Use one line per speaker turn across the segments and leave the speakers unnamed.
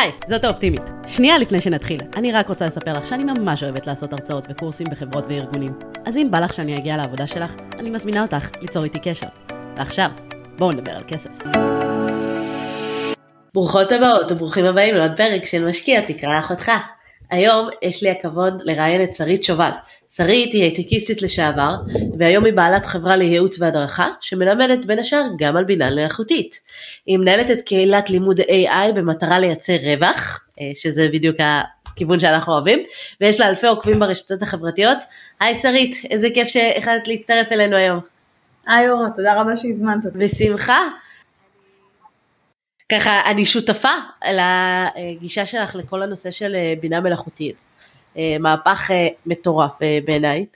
היי, זאת האופטימית. שנייה לפני שנתחיל, אני רק רוצה לספר לך שאני ממש אוהבת לעשות הרצאות וקורסים בחברות וארגונים. אז אם בא לך שאני אגיע לעבודה שלך, אני מזמינה אותך ליצור איתי קשר. ועכשיו, בואו נדבר על כסף. ברוכות הבאות וברוכים הבאים לעוד פרק של משקיע תקרא לאחותך. היום יש לי הכבוד לראיין את שרית שובל. שרית היא הייטקיסטית לשעבר, והיום היא בעלת חברה לייעוץ והדרכה, שמלמדת בין השאר גם על בינה מלאכותית. היא מנהלת את קהילת לימוד AI במטרה לייצר רווח, אה, שזה בדיוק הכיוון שאנחנו אוהבים, ויש לה אלפי עוקבים ברשתות החברתיות. היי שרית, איזה כיף שהחלטת להצטרף אלינו היום.
היי אורה, תודה רבה שהזמנת אותי.
בשמחה. ככה, אני שותפה לגישה שלך לכל הנושא של אה, בינה מלאכותית. אה, מהפך אה, מטורף בעיניי.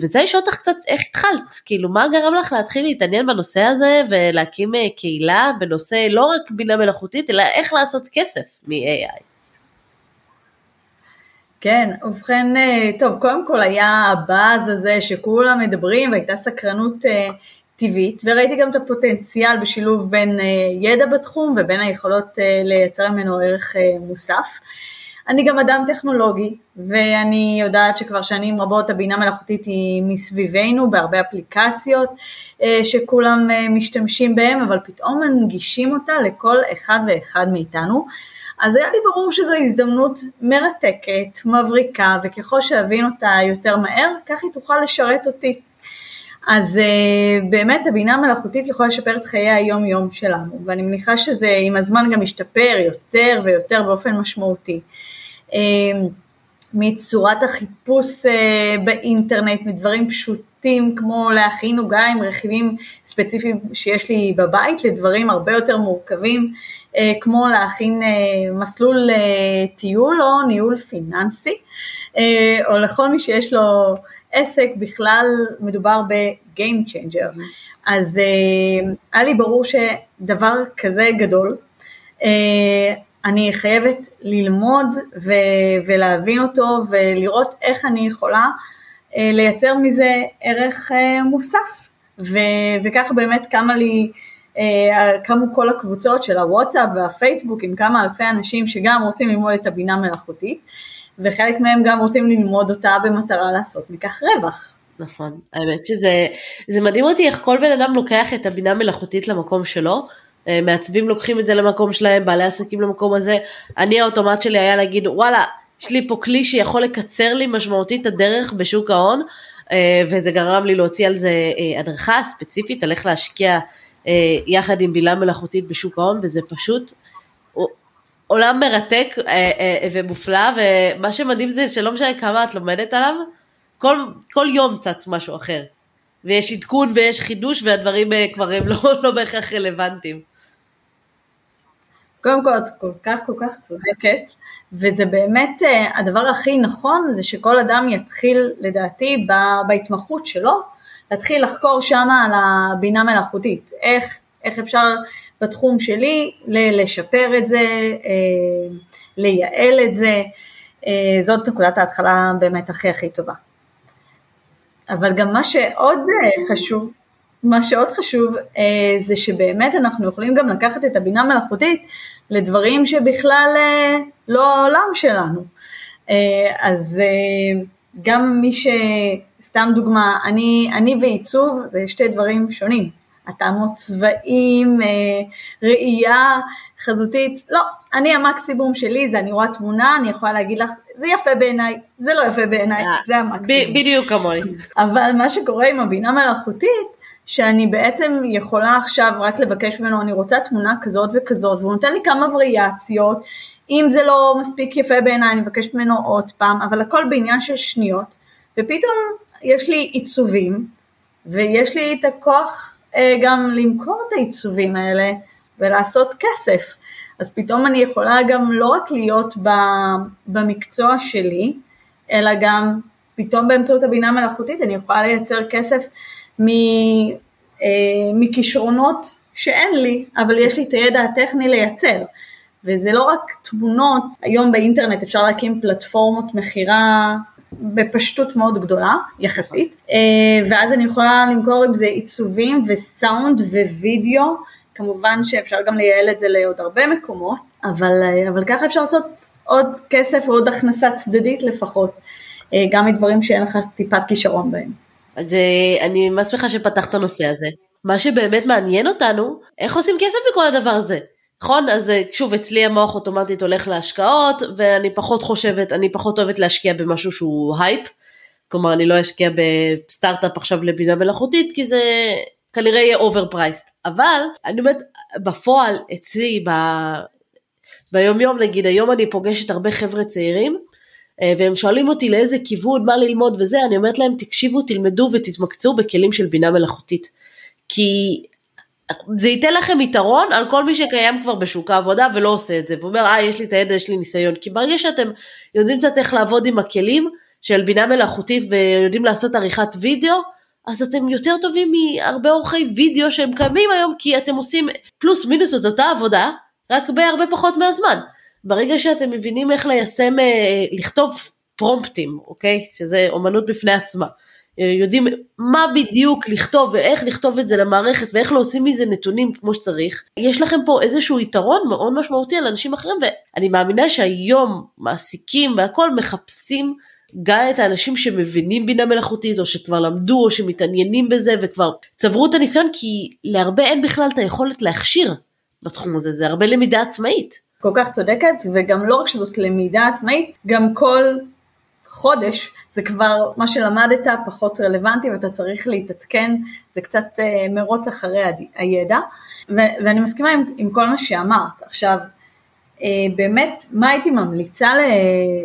וזה לשאול אותך קצת איך התחלת, כאילו מה גרם לך להתחיל להתעניין בנושא הזה ולהקים קהילה בנושא לא רק בינה מלאכותית אלא איך לעשות כסף מ-AI.
כן, ובכן, טוב, קודם כל היה הבאז הזה שכולם מדברים והייתה סקרנות טבעית וראיתי גם את הפוטנציאל בשילוב בין אה, ידע בתחום ובין היכולות אה, לייצר ממנו ערך אה, מוסף. אני גם אדם טכנולוגי ואני יודעת שכבר שנים רבות הבינה מלאכותית היא מסביבנו בהרבה אפליקציות שכולם משתמשים בהם אבל פתאום מנגישים אותה לכל אחד ואחד מאיתנו אז היה לי ברור שזו הזדמנות מרתקת, מבריקה וככל שאבין אותה יותר מהר כך היא תוכל לשרת אותי אז uh, באמת הבינה המלאכותית יכולה לשפר את חיי היום יום שלנו ואני מניחה שזה עם הזמן גם משתפר יותר ויותר באופן משמעותי. Uh, מצורת החיפוש uh, באינטרנט, מדברים פשוטים כמו להכין עוגה עם רכיבים ספציפיים שיש לי בבית לדברים הרבה יותר מורכבים כמו להכין מסלול טיול או ניהול פיננסי או לכל מי שיש לו עסק בכלל מדובר ב-game changer. Mm-hmm. אז uh, היה לי ברור שדבר כזה גדול, uh, אני חייבת ללמוד ו- ולהבין אותו ולראות איך אני יכולה uh, לייצר מזה ערך מוסף. ו- וככה באמת קמה לי, קמו כל הקבוצות של הוואטסאפ והפייסבוק עם כמה אלפי אנשים שגם רוצים ללמוד את הבינה מלאכותית. וחלק מהם גם רוצים ללמוד אותה במטרה לעשות מכך רווח.
נכון, האמת שזה מדהים אותי איך כל בן אדם לוקח את הבינה מלאכותית למקום שלו, אה, מעצבים לוקחים את זה למקום שלהם, בעלי עסקים למקום הזה, אני האוטומט שלי היה להגיד וואלה, יש לי פה כלי שיכול לקצר לי משמעותית את הדרך בשוק ההון, אה, וזה גרם לי להוציא על זה אה, הדרכה ספציפית על איך להשקיע יחד עם בינה מלאכותית בשוק ההון, וזה פשוט עולם מרתק אה, אה, ומופלא, ומה שמדהים זה שלא משנה כמה את לומדת עליו, כל, כל יום צץ משהו אחר. ויש עדכון ויש חידוש והדברים אה, כבר הם לא, לא בהכרח רלוונטיים.
קודם כל את כל כך כל כך צודקת וזה באמת הדבר הכי נכון זה שכל אדם יתחיל לדעתי בהתמחות שלו להתחיל לחקור שמה על הבינה מלאכותית איך, איך אפשר בתחום שלי, לשפר את זה, אה, לייעל את זה, אה, זאת נקודת ההתחלה באמת הכי הכי טובה. אבל גם מה שעוד אה, חשוב, מה שעוד חשוב זה שבאמת אנחנו יכולים גם לקחת את הבינה מלאכותית לדברים שבכלל לא העולם שלנו. אז גם מי ש... סתם דוגמה, אני, אני ועיצוב זה שתי דברים שונים. התאמות צבעים, אה, ראייה חזותית, לא, אני המקסימום שלי זה אני רואה תמונה, אני יכולה להגיד לך, זה יפה בעיניי, זה לא יפה בעיניי, אה, זה המקסימום.
בדיוק כמוני.
אבל מה שקורה עם הבינה מלאכותית, שאני בעצם יכולה עכשיו רק לבקש ממנו, אני רוצה תמונה כזאת וכזאת, והוא נותן לי כמה וריאציות, אם זה לא מספיק יפה בעיניי, אני מבקשת ממנו עוד פעם, אבל הכל בעניין של שניות, ופתאום יש לי עיצובים, ויש לי את הכוח גם למכור את העיצובים האלה ולעשות כסף. אז פתאום אני יכולה גם לא רק להיות במקצוע שלי, אלא גם פתאום באמצעות הבינה המלאכותית אני יכולה לייצר כסף אה, מכישרונות שאין לי, אבל יש לי את הידע הטכני לייצר. וזה לא רק תמונות, היום באינטרנט אפשר להקים פלטפורמות מכירה בפשטות מאוד גדולה יחסית, אה, ואז אני יכולה למכור עם זה עיצובים וסאונד ווידאו כמובן שאפשר גם לייעל את זה לעוד הרבה מקומות, אבל, אבל ככה אפשר לעשות עוד כסף ועוד הכנסה צדדית לפחות, גם מדברים שאין לך טיפת כישרון בהם.
אז אני ממש שמחה שפתחת את הנושא הזה. מה שבאמת מעניין אותנו, איך עושים כסף מכל הדבר הזה. נכון? אז שוב, אצלי המוח אוטומטית הולך להשקעות, ואני פחות חושבת, אני פחות אוהבת להשקיע במשהו שהוא הייפ. כלומר, אני לא אשקיע בסטארט-אפ עכשיו לבינה מלאכותית, כי זה כנראה יהיה overpriced. אבל, אני אומרת, בפועל, אצלי, ב... ביום יום נגיד, היום אני פוגשת הרבה חבר'ה צעירים, אה, והם שואלים אותי לאיזה כיוון, מה ללמוד וזה, אני אומרת להם, תקשיבו, תלמדו ותתמקצעו בכלים של בינה מלאכותית. כי זה ייתן לכם יתרון על כל מי שקיים כבר בשוק העבודה ולא עושה את זה, ואומר, אה, יש לי את הידע, יש לי ניסיון. כי ברגע שאתם יודעים קצת איך לעבוד עם הכלים של בינה מלאכותית ויודעים לעשות עריכת וידאו, אז אתם יותר טובים מהרבה עורכי וידאו שהם קיימים היום, כי אתם עושים פלוס מינוס את אותה עבודה, רק בהרבה פחות מהזמן. ברגע שאתם מבינים איך ליישם, אה, לכתוב פרומפטים, אוקיי? שזה אומנות בפני עצמה. אה, יודעים מה בדיוק לכתוב ואיך לכתוב את זה למערכת ואיך להוציא מזה נתונים כמו שצריך, יש לכם פה איזשהו יתרון מאוד משמעותי על אנשים אחרים ואני מאמינה שהיום מעסיקים והכל מחפשים גם את האנשים שמבינים בינה מלאכותית או שכבר למדו או שמתעניינים בזה וכבר צברו את הניסיון כי להרבה אין בכלל את היכולת להכשיר בתחום הזה, זה הרבה למידה עצמאית.
כל כך צודקת וגם לא רק שזאת למידה עצמאית, גם כל חודש זה כבר מה שלמדת פחות רלוונטי ואתה צריך להתעדכן, זה קצת אה, מרוץ אחרי הידע ו- ואני מסכימה עם, עם כל מה שאמרת. עכשיו אה, באמת מה הייתי ממליצה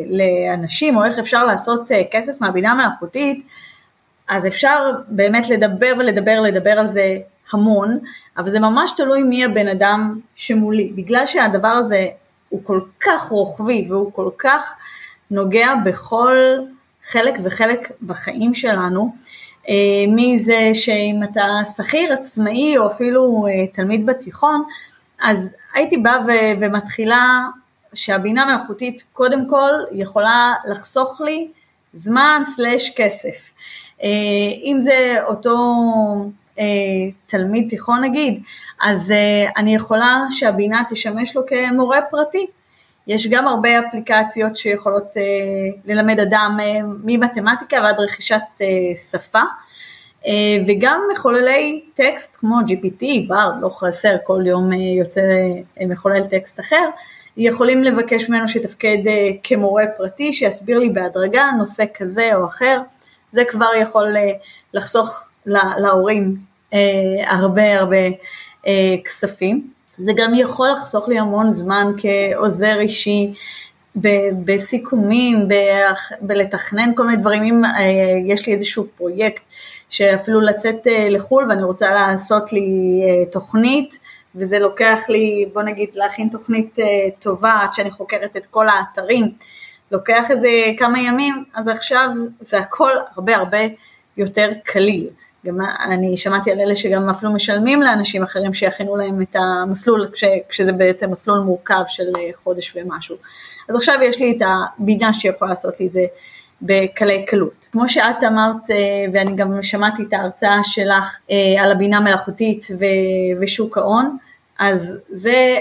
לאנשים או איך אפשר לעשות אה, כסף מהבינה מלאכותית אז אפשר באמת לדבר ולדבר לדבר על זה המון אבל זה ממש תלוי מי הבן אדם שמולי בגלל שהדבר הזה הוא כל כך רוחבי והוא כל כך נוגע בכל חלק וחלק בחיים שלנו, אה, מזה שאם אתה שכיר עצמאי או אפילו אה, תלמיד בתיכון, אז הייתי באה ומתחילה שהבינה מלאכותית קודם כל יכולה לחסוך לי זמן סלש כסף. אה, אם זה אותו תלמיד תיכון נגיד, אז אני יכולה שהבינה תשמש לו כמורה פרטי. יש גם הרבה אפליקציות שיכולות אה, ללמד אדם אה, ממתמטיקה ועד רכישת אה, שפה, אה, וגם מחוללי טקסט כמו GPT, בר, לא חסר, כל יום אה, יוצא אה, מחולל טקסט אחר, יכולים לבקש ממנו שיתפקד אה, כמורה פרטי, שיסביר לי בהדרגה נושא כזה או אחר, זה כבר יכול אה, לחסוך לה, להורים אה, הרבה הרבה אה, כספים. זה גם יכול לחסוך לי המון זמן כעוזר אישי בסיכומים, בלתכנן כל מיני דברים, אם אה, יש לי איזשהו פרויקט שאפילו לצאת אה, לחו"ל ואני רוצה לעשות לי אה, תוכנית וזה לוקח לי, בוא נגיד להכין תוכנית טובה עד שאני חוקרת את כל האתרים, לוקח איזה כמה ימים, אז עכשיו זה הכל הרבה הרבה יותר קליל. גם אני שמעתי על אלה שגם אפילו משלמים לאנשים אחרים שיכינו להם את המסלול כש, כשזה בעצם מסלול מורכב של אה, חודש ומשהו. אז עכשיו יש לי את הבינה שיכולה לעשות לי את זה בקלי קלות. כמו שאת אמרת, אה, ואני גם שמעתי את ההרצאה שלך אה, על הבינה מלאכותית ושוק ההון, אז זה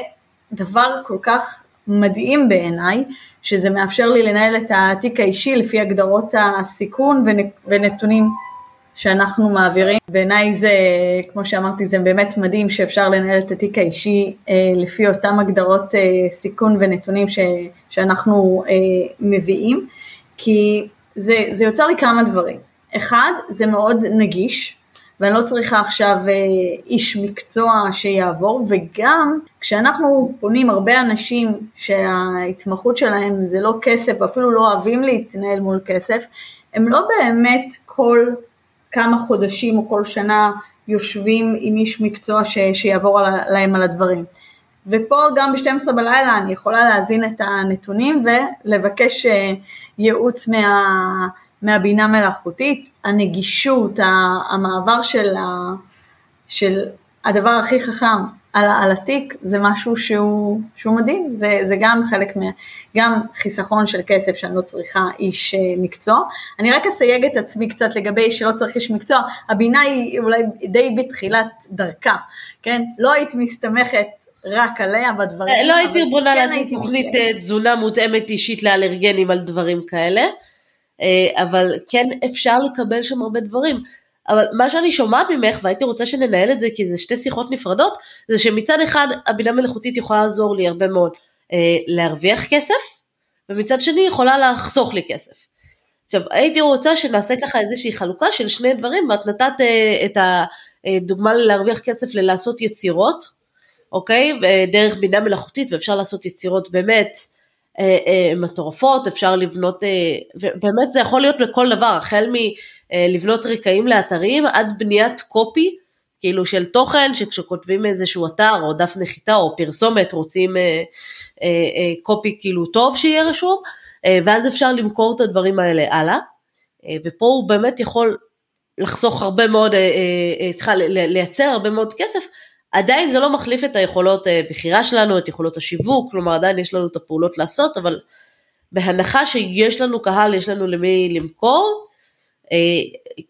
דבר כל כך מדהים בעיניי, שזה מאפשר לי לנהל את התיק האישי לפי הגדרות הסיכון ונתונים שאנחנו מעבירים. בעיניי זה, כמו שאמרתי, זה באמת מדהים שאפשר לנהל את התיק האישי אה, לפי אותם הגדרות אה, סיכון ונתונים ש, שאנחנו אה, מביאים, כי זה, זה יוצר לי כמה דברים. אחד, זה מאוד נגיש, ואני לא צריכה עכשיו אה, איש מקצוע שיעבור, וגם כשאנחנו פונים הרבה אנשים שההתמחות שלהם זה לא כסף, אפילו לא אוהבים להתנהל מול כסף, הם לא באמת כל כמה חודשים או כל שנה יושבים עם איש מקצוע ש, שיעבור על, להם על הדברים. ופה גם ב-12 בלילה אני יכולה להזין את הנתונים ולבקש אה, ייעוץ מה, מהבינה מלאכותית. הנגישות, המעבר של, ה, של הדבר הכי חכם, על, על התיק זה משהו שהוא, שהוא מדהים, זה, זה גם חלק, מה, גם חיסכון של כסף שאני לא צריכה איש אה, מקצוע. אני רק אסייג את עצמי קצת לגבי שלא צריך איש מקצוע, הבינה היא אולי די בתחילת דרכה, כן? לא היית מסתמכת רק עליה בדברים.
לא הייתי בונה כן לעצמי תוכנית אה, תזונה מותאמת אישית לאלרגנים על דברים כאלה, אבל כן אפשר לקבל שם הרבה דברים. אבל מה שאני שומעת ממך, והייתי רוצה שננהל את זה כי זה שתי שיחות נפרדות, זה שמצד אחד הבינה מלאכותית יכולה לעזור לי הרבה מאוד אה, להרוויח כסף, ומצד שני יכולה לחסוך לי כסף. עכשיו הייתי רוצה שנעשה ככה איזושהי חלוקה של שני דברים, ואת נתת אה, את הדוגמה להרוויח כסף ללעשות יצירות, אוקיי? דרך בינה מלאכותית ואפשר לעשות יצירות באמת אה, אה, מטורפות, אפשר לבנות, אה, ובאמת זה יכול להיות לכל דבר, החל מ... אה, לבנות רקעים לאתרים עד בניית קופי, כאילו של תוכן, שכשכותבים איזשהו אתר או דף נחיתה או פרסומת רוצים אה, אה, קופי כאילו טוב שיהיה רשום, ואז אפשר למכור את הדברים האלה הלאה, ופה הוא באמת יכול לחסוך הרבה מאוד, סליחה, לייצר הרבה מאוד כסף, עדיין זה לא מחליף את היכולות בחירה שלנו, את יכולות השיווק, כלומר עדיין יש לנו את הפעולות לעשות, אבל בהנחה שיש לנו קהל, יש לנו למי למכור,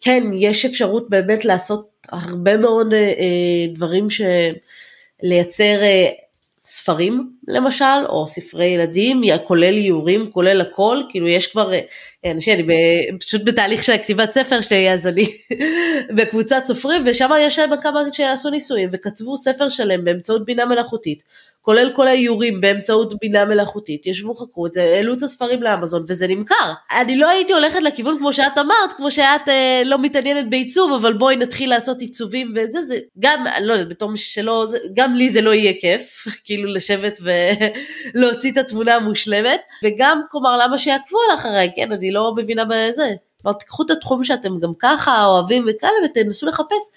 כן, יש אפשרות באמת לעשות הרבה מאוד אה, אה, דברים של לייצר ספרים למשל, או ספרי ילדים, כולל איורים, כולל הכל, כאילו יש כבר, אנשים, אני פשוט בתהליך של כתיבת ספר שלי, אז אני בקבוצת סופרים, ושם יש להם כמה שעשו ניסויים, וכתבו ספר שלם באמצעות בינה מלאכותית, כולל כל האיורים באמצעות בינה מלאכותית, ישבו חקרו את זה, העלו את הספרים לאמזון וזה נמכר. אני לא הייתי הולכת לכיוון כמו שאת אמרת, כמו שאת אה, לא מתעניינת בעיצוב, אבל בואי נתחיל לעשות עיצובים וזה, זה גם, לא יודעת, בתור שלא, זה, גם לי זה לא יהיה כיף, כאילו לשבת ולהוציא את התמונה המושלמת, וגם, כלומר, למה שיעקבו על אחריי, כן, אני לא מבינה בזה. כלומר, תיקחו את התחום שאתם גם ככה אוהבים וכאלה ותנסו לחפש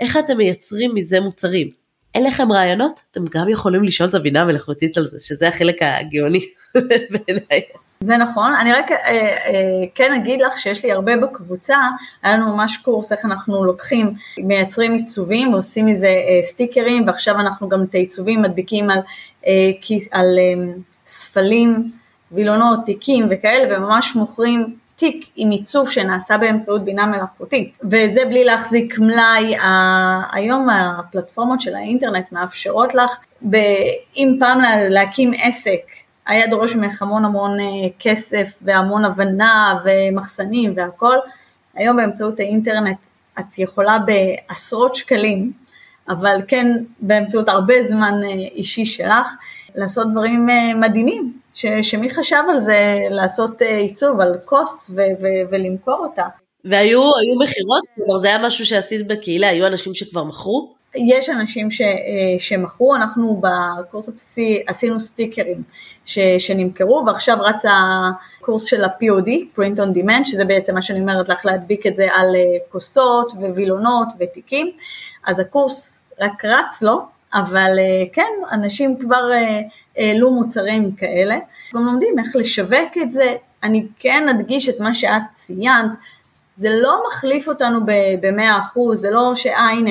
איך אתם מייצרים מזה מוצרים. אין לכם רעיונות? אתם גם יכולים לשאול את הבינה המלאכותית על זה, שזה החלק הגאוני בעיניי.
זה נכון, אני רק אה, אה, כן אגיד לך שיש לי הרבה בקבוצה, היה לנו ממש קורס איך אנחנו לוקחים, מייצרים עיצובים ועושים מזה אה, סטיקרים ועכשיו אנחנו גם את העיצובים מדביקים על, אה, על אה, ספלים, וילונות, תיקים וכאלה וממש מוכרים תיק עם עיצוב שנעשה באמצעות בינה מלאכותית, וזה בלי להחזיק מלאי, היום הפלטפורמות של האינטרנט מאפשרות לך, אם פעם להקים עסק היה דורש ממך המון המון אה, כסף והמון הבנה ומחסנים והכל, היום באמצעות האינטרנט את יכולה בעשרות שקלים, אבל כן באמצעות הרבה זמן אה, אישי שלך, לעשות דברים אה, מדהימים, ש, שמי חשב על זה לעשות אה, עיצוב על כוס ו, ו, ולמכור אותה.
והיו היו מכירות? כלומר זה היה משהו שעשית בקהילה, היו אנשים שכבר מכרו?
יש אנשים ש, אה, שמכרו, אנחנו בקורס הבסיסי עשינו סטיקרים ש, שנמכרו ועכשיו רץ הקורס של ה-POD, Print on Demand, שזה בעצם מה שאני אומרת לך להדביק את זה על כוסות ווילונות ותיקים, אז הקורס רק רץ לו, אבל כן, אנשים כבר העלו מוצרים כאלה. גם לומדים איך לשווק את זה. אני כן אדגיש את מה שאת ציינת, זה לא מחליף אותנו ב-100%, זה לא שאה הנה,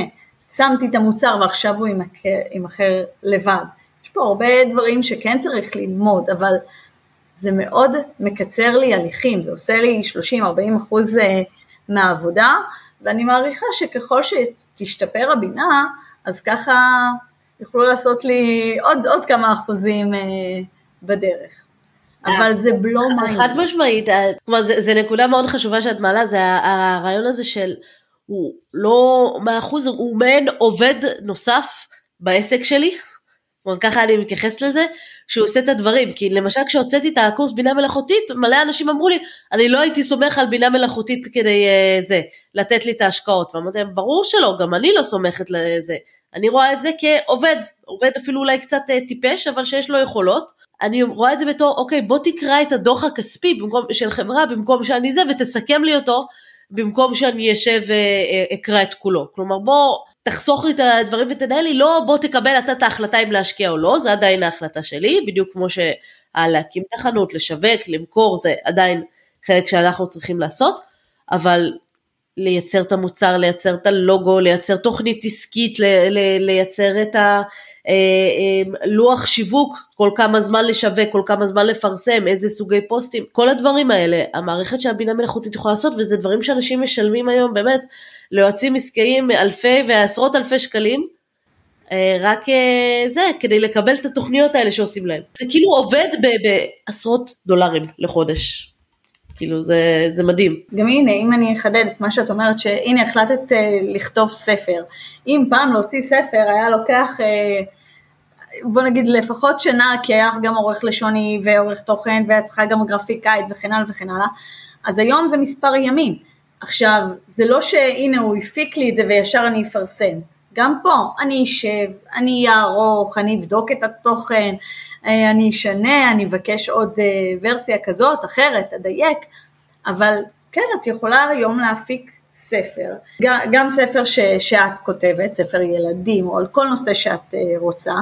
שמתי את המוצר ועכשיו הוא יימכר לבד. יש פה הרבה דברים שכן צריך ללמוד, אבל זה מאוד מקצר לי הליכים, זה עושה לי 30-40 אחוז אה, מהעבודה, ואני מעריכה שככל שתשתפר הבינה, אז ככה יוכלו לעשות לי עוד, עוד כמה אחוזים אה, בדרך. אבל זה בלו מים.
חד משמעית, אה, כלומר זה, זה נקודה מאוד חשובה שאת מעלה, זה הרעיון הזה של הוא לא מאה אחוז, הוא מעין עובד נוסף בעסק שלי, כלומר ככה אני מתייחסת לזה, שהוא עושה את הדברים, כי למשל כשהוצאתי את הקורס בינה מלאכותית, מלא אנשים אמרו לי, אני לא הייתי סומך על בינה מלאכותית כדי uh, זה, לתת לי את ההשקעות, ואמרתי להם, ברור שלא, גם אני לא סומכת לזה, אני רואה את זה כעובד, עובד אפילו אולי קצת אה, טיפש, אבל שיש לו יכולות. אני רואה את זה בתור, אוקיי, בוא תקרא את הדוח הכספי במקום, של חברה במקום שאני זה, ותסכם לי אותו, במקום שאני אשב ואקרא את כולו. כלומר, בוא תחסוך לי את הדברים ותנהל לי, לא בוא תקבל אתה את ההחלטה אם להשקיע או לא, זה עדיין ההחלטה שלי, בדיוק כמו שלהקים את החנות, לשווק, למכור, זה עדיין חלק שאנחנו צריכים לעשות, אבל לייצר את המוצר, לייצר את הלוגו, לייצר תוכנית עסקית, לייצר את, ה, לוח שיווק, כל כמה זמן לשווק, כל כמה זמן לפרסם, איזה סוגי פוסטים, כל הדברים האלה, המערכת שהבינה מלאכותית יכולה לעשות, וזה דברים שאנשים משלמים היום באמת ליועצים עסקיים אלפי ועשרות אלפי שקלים, רק זה, כדי לקבל את התוכניות האלה שעושים להם. זה כאילו עובד בעשרות דולרים לחודש. כאילו זה, זה מדהים.
גם הנה, אם אני אחדד את מה שאת אומרת, שהנה החלטת uh, לכתוב ספר. אם פעם להוציא ספר היה לוקח, uh, בוא נגיד לפחות שנה, כי היה גם עורך לשוני ועורך תוכן, ואת צריכה גם גרפיקאית וכן הלאה וכן הלאה, אז היום זה מספר ימים. עכשיו, זה לא שהנה הוא הפיק לי את זה וישר אני אפרסם. גם פה, אני אשב, אני אערוך, אני אבדוק את התוכן, אה, אני אשנה, אני אבקש עוד אה, ורסיה כזאת, אחרת, אדייק, אבל כן, את יכולה היום להפיק ספר, גם ספר ש, שאת כותבת, ספר ילדים, או על כל נושא שאת אה, רוצה,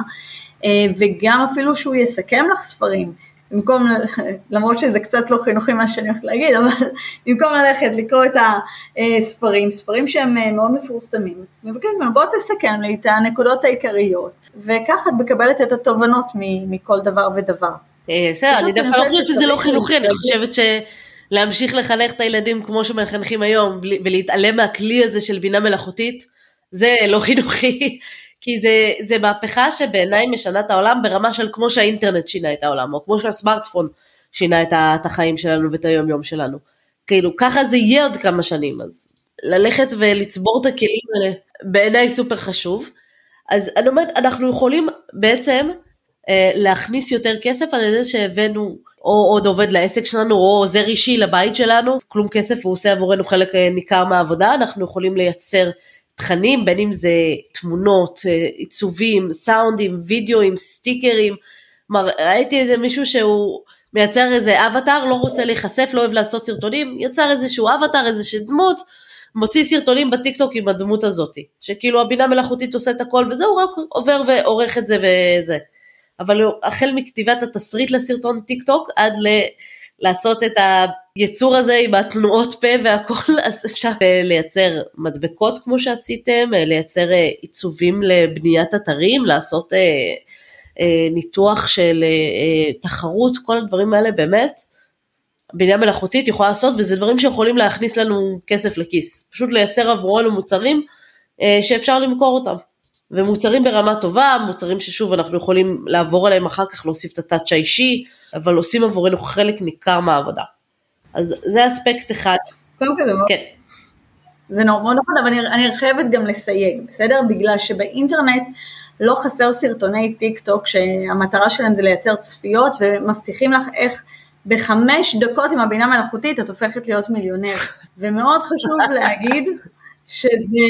וגם אפילו שהוא יסכם לך ספרים. במקום, למרות שזה קצת לא חינוכי מה שאני הולכת להגיד, אבל במקום ללכת לקרוא את הספרים, ספרים שהם מאוד מפורסמים, מבקשת ממנו בוא תסכם לי את הנקודות העיקריות, וככה את מקבלת את התובנות מכל דבר ודבר.
אה, בסדר, אני דווקא לא חושבת שזה לא חינוכי, אני חושבת שלהמשיך לחנך את הילדים כמו שמחנכים היום, ולהתעלם מהכלי הזה של בינה מלאכותית, זה לא חינוכי. כי זה, זה מהפכה שבעיניי משנה את העולם ברמה של כמו שהאינטרנט שינה את העולם, או כמו שהסמארטפון שינה את, את החיים שלנו ואת היום יום שלנו. כאילו ככה זה יהיה עוד כמה שנים, אז ללכת ולצבור את הכלים האלה בעיניי סופר חשוב. אז אני אומרת, אנחנו יכולים בעצם אה, להכניס יותר כסף על ידי שהבאנו או עוד עובד לעסק שלנו או עוזר אישי לבית שלנו, כלום כסף הוא עושה עבורנו חלק אה, ניכר מהעבודה, אנחנו יכולים לייצר תכנים, בין אם זה תמונות, אה, עיצובים, סאונדים, וידאוים, סטיקרים. ראיתי איזה מישהו שהוא מייצר איזה אבטאר, לא רוצה להיחשף, לא אוהב לעשות סרטונים, יצר איזשהו אבטאר, איזושהי דמות, מוציא סרטונים בטיקטוק עם הדמות הזאתי. שכאילו הבינה מלאכותית עושה את הכל וזהו, רק עובר ועורך את זה וזה. אבל החל מכתיבת התסריט לסרטון טיקטוק עד ל... לעשות את היצור הזה עם התנועות פה והכל, אז אפשר לייצר מדבקות כמו שעשיתם, לייצר אה, עיצובים לבניית אתרים, לעשות אה, אה, ניתוח של תחרות, כל הדברים האלה באמת. בינה מלאכותית יכולה לעשות וזה דברים שיכולים להכניס לנו כסף לכיס, פשוט לייצר עבורנו מוצרים שאפשר למכור אותם. ומוצרים ברמה טובה, מוצרים ששוב אנחנו יכולים לעבור עליהם אחר כך, להוסיף את הטאצ' האישי, אבל עושים עבורנו חלק ניכר מהעבודה. אז זה אספקט אחד.
קודם כל, כן. זה מאוד נכון, אבל אני, אני חייבת גם לסייג, בסדר? בגלל שבאינטרנט לא חסר סרטוני טיק טוק שהמטרה שלהם זה לייצר צפיות ומבטיחים לך איך בחמש דקות עם הבינה מלאכותית את הופכת להיות מיליונר. ומאוד חשוב להגיד שזה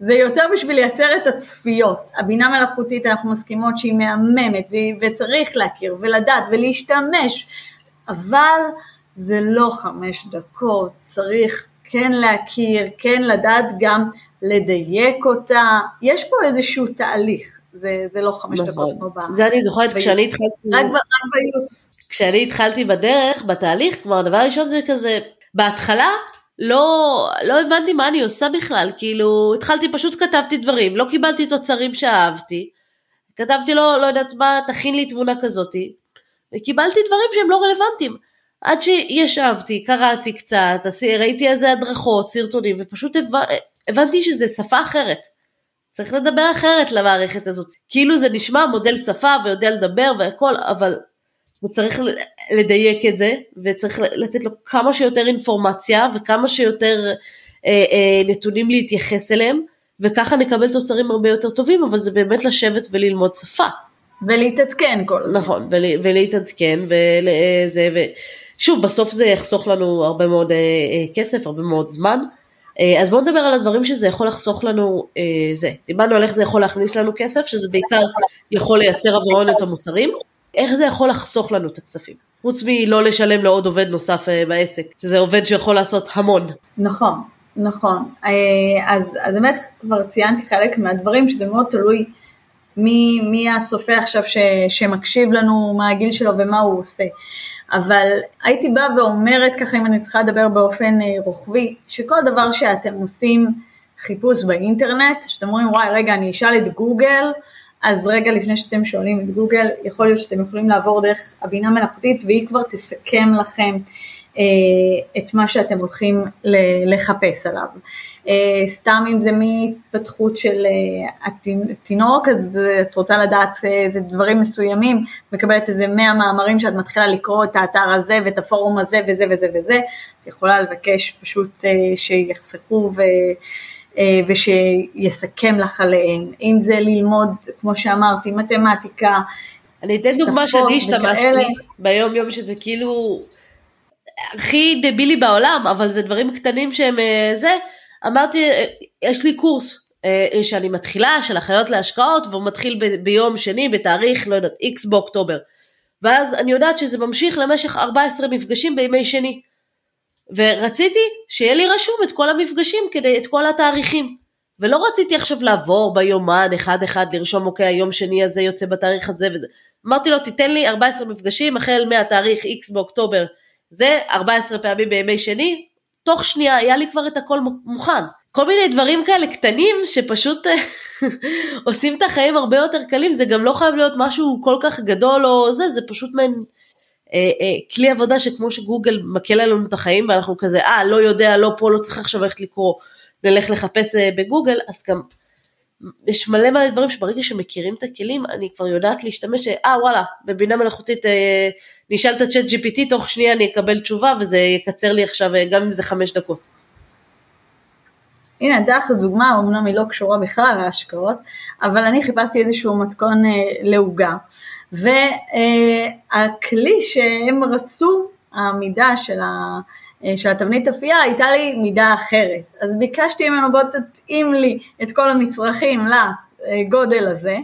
זה יותר בשביל לייצר את הצפיות. הבינה מלאכותית אנחנו מסכימות שהיא מהממת וצריך להכיר ולדעת ולהשתמש, אבל זה לא חמש דקות, צריך כן להכיר, כן לדעת גם לדייק אותה, יש פה איזשהו תהליך, זה, זה לא חמש נכון. דקות כמו
בעם. זה אני זוכרת כשאני התחלתי, רק, רק כשאני התחלתי בדרך, בתהליך, כלומר הדבר הראשון זה כזה, בהתחלה לא, לא הבנתי מה אני עושה בכלל, כאילו התחלתי פשוט כתבתי דברים, לא קיבלתי תוצרים שאהבתי, כתבתי לו, לא יודעת מה, תכין לי תמונה כזאתי, וקיבלתי דברים שהם לא רלוונטיים. עד שישבתי, קראתי קצת, ראיתי איזה הדרכות, סרטונים, ופשוט הבנתי שזה שפה אחרת. צריך לדבר אחרת למערכת הזאת. כאילו זה נשמע מודל שפה ויודע לדבר והכל, אבל הוא צריך לדייק את זה, וצריך לתת לו כמה שיותר אינפורמציה וכמה שיותר אה, אה, נתונים להתייחס אליהם, וככה נקבל תוצרים הרבה יותר טובים, אבל זה באמת לשבת וללמוד שפה.
ולהתעדכן כל הזמן.
נכון, ול, ולהתעדכן, וזה, ושוב, בסוף זה יחסוך לנו הרבה מאוד אה, אה, כסף, הרבה מאוד זמן. אה, אז בואו נדבר על הדברים שזה יכול לחסוך לנו, אה, זה, דיברנו על איך זה יכול להכניס לנו כסף, שזה בעיקר יכול לייצר עבורנו את המוצרים. איך זה יכול לחסוך לנו את הכספים? חוץ מלא לשלם לעוד עובד נוסף אה, בעסק, שזה עובד שיכול לעשות המון.
נכון, נכון. אה, אז, אז באמת כבר ציינתי חלק מהדברים שזה מאוד תלוי מי, מי הצופה עכשיו ש, שמקשיב לנו, מה הגיל שלו ומה הוא עושה. אבל הייתי באה ואומרת ככה אם אני צריכה לדבר באופן אה, רוחבי, שכל דבר שאתם עושים חיפוש באינטרנט, שאתם אומרים וואי רגע אני אשאל את גוגל אז רגע לפני שאתם שואלים את גוגל, יכול להיות שאתם יכולים לעבור דרך הבינה מלאכותית והיא כבר תסכם לכם אה, את מה שאתם הולכים לחפש עליו. אה, סתם אם זה מהתפתחות של אה, התינוק, אז את רוצה לדעת איזה דברים מסוימים, מקבלת איזה 100 מאמרים שאת מתחילה לקרוא את האתר הזה ואת הפורום הזה וזה וזה וזה, את יכולה לבקש פשוט שיחסכו ו... ושיסכם לך עליהם, אם זה ללמוד, כמו שאמרתי, מתמטיקה,
אני אתן דוגמה שאני השתמשתי ביום יום שזה כאילו הכי דבילי בעולם, אבל זה דברים קטנים שהם אה, זה, אמרתי, אה, יש לי קורס אה, שאני מתחילה של אחיות להשקעות, והוא מתחיל ב- ביום שני בתאריך, לא יודעת, איקס באוקטובר. ואז אני יודעת שזה ממשיך למשך 14 מפגשים בימי שני. ורציתי שיהיה לי רשום את כל המפגשים כדי, את כל התאריכים. ולא רציתי עכשיו לעבור ביומן אחד אחד לרשום אוקיי היום שני הזה יוצא בתאריך הזה וזה. אמרתי לו תיתן לי 14 מפגשים החל מהתאריך X באוקטובר זה 14 פעמים בימי שני, תוך שנייה היה לי כבר את הכל מוכן. כל מיני דברים כאלה קטנים שפשוט עושים את החיים הרבה יותר קלים, זה גם לא חייב להיות משהו כל כך גדול או זה, זה פשוט מעין כלי עבודה שכמו שגוגל מקל עלינו את החיים ואנחנו כזה, אה, לא יודע, לא פה, לא צריך עכשיו ללכת לקרוא, נלך לחפש אה, בגוגל, אז גם יש מלא מלא דברים שברגע שמכירים את הכלים אני כבר יודעת להשתמש, אה וואלה, בבינה מלאכותית אה, נשאל את הצ'אט GPT, תוך שנייה אני אקבל תשובה וזה יקצר לי עכשיו אה, גם אם זה חמש דקות.
הנה, אתן לך דוגמה, אמנם היא לא קשורה בכלל להשקעות, אבל אני חיפשתי איזשהו מתכון אה, לעוגה, והכלי שהם רצו, המידה של ה... אה, של התבנית אפייה הייתה לי מידה אחרת. אז ביקשתי ממנו בוא תתאים לי את כל המצרכים לגודל הזה,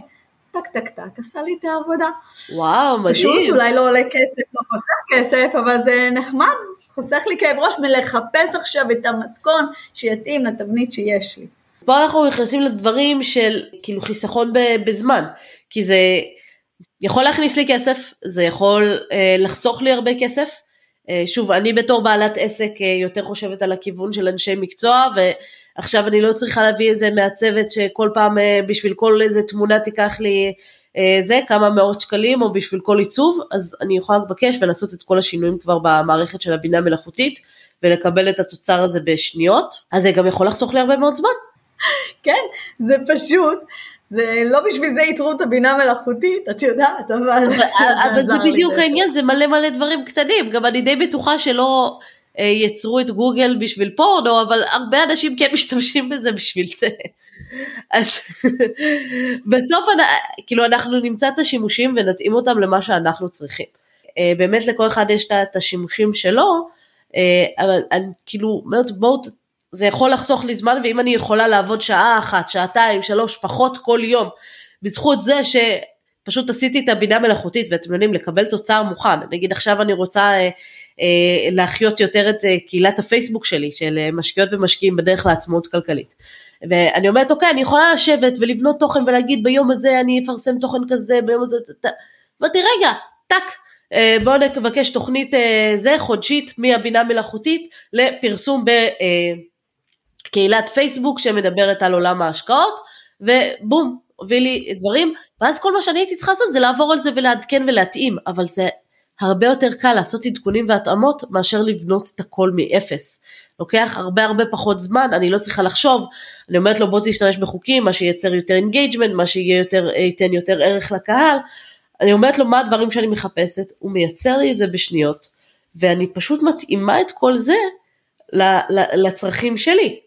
טק טק טק, עשה לי את העבודה.
וואו, מדהים.
פשוט אולי לא עולה כסף, לא חוסך כסף, אבל זה נחמד, חוסך לי כאב ראש מלחפש עכשיו את המתכון שיתאים לתבנית שיש לי.
פה אנחנו נכנסים לדברים של כאילו חיסכון בזמן, כי זה יכול להכניס לי כסף, זה יכול אה, לחסוך לי הרבה כסף, אה, שוב, אני בתור בעלת עסק אה, יותר חושבת על הכיוון של אנשי מקצוע, ועכשיו אני לא צריכה להביא איזה מעצבת שכל פעם אה, בשביל כל איזה תמונה תיקח לי זה, כמה מאות שקלים, או בשביל כל עיצוב, אז אני יכולה לבקש ולעשות את כל השינויים כבר במערכת של הבינה מלאכותית, ולקבל את התוצר הזה בשניות, אז זה גם יכול לחסוך לי הרבה מאוד זמן.
כן, זה פשוט. זה לא בשביל זה ייצרו את הבינה מלאכותית, את יודעת, אבל...
אבל, זה בדיוק העניין, זה מלא מלא דברים קטנים, גם אני די בטוחה שלא אה, יצרו את גוגל בשביל פורנו, אבל הרבה אנשים כן משתמשים בזה בשביל זה. אז בסוף כאילו אנחנו נמצא את השימושים ונתאים אותם למה שאנחנו צריכים. אה, באמת לכל אחד יש את השימושים שלו, אה, אבל אני כאילו אומרת בואו זה יכול לחסוך לי זמן ואם אני יכולה לעבוד שעה אחת, שעתיים, שלוש, פחות כל יום, בזכות זה שפשוט עשיתי את הבינה מלאכותית ואתם יודעים לקבל תוצר מוכן, נגיד עכשיו אני רוצה אה, אה, להחיות יותר את אה, קהילת הפייסבוק שלי של אה, משקיעות ומשקיעים בדרך לעצמאות כלכלית. ואני אומרת אוקיי אני יכולה לשבת ולבנות תוכן ולהגיד ביום הזה אני אפרסם תוכן כזה ביום הזה, אמרתי רגע טאק אה, בואו נבקש תוכנית אה, זה חודשית מהבינה מלאכותית לפרסום ב... קהילת פייסבוק שמדברת על עולם ההשקעות, ובום, הביא לי דברים, ואז כל מה שאני הייתי צריכה לעשות זה לעבור על זה ולעדכן ולהתאים, אבל זה הרבה יותר קל לעשות עדכונים והתאמות מאשר לבנות את הכל מאפס. לוקח הרבה הרבה פחות זמן, אני לא צריכה לחשוב, אני אומרת לו בוא תשתמש בחוקים, מה שייצר יותר engagement, מה שייתן יותר ערך לקהל, אני אומרת לו מה הדברים שאני מחפשת, הוא מייצר לי את זה בשניות, ואני פשוט מתאימה את כל זה לצרכים שלי.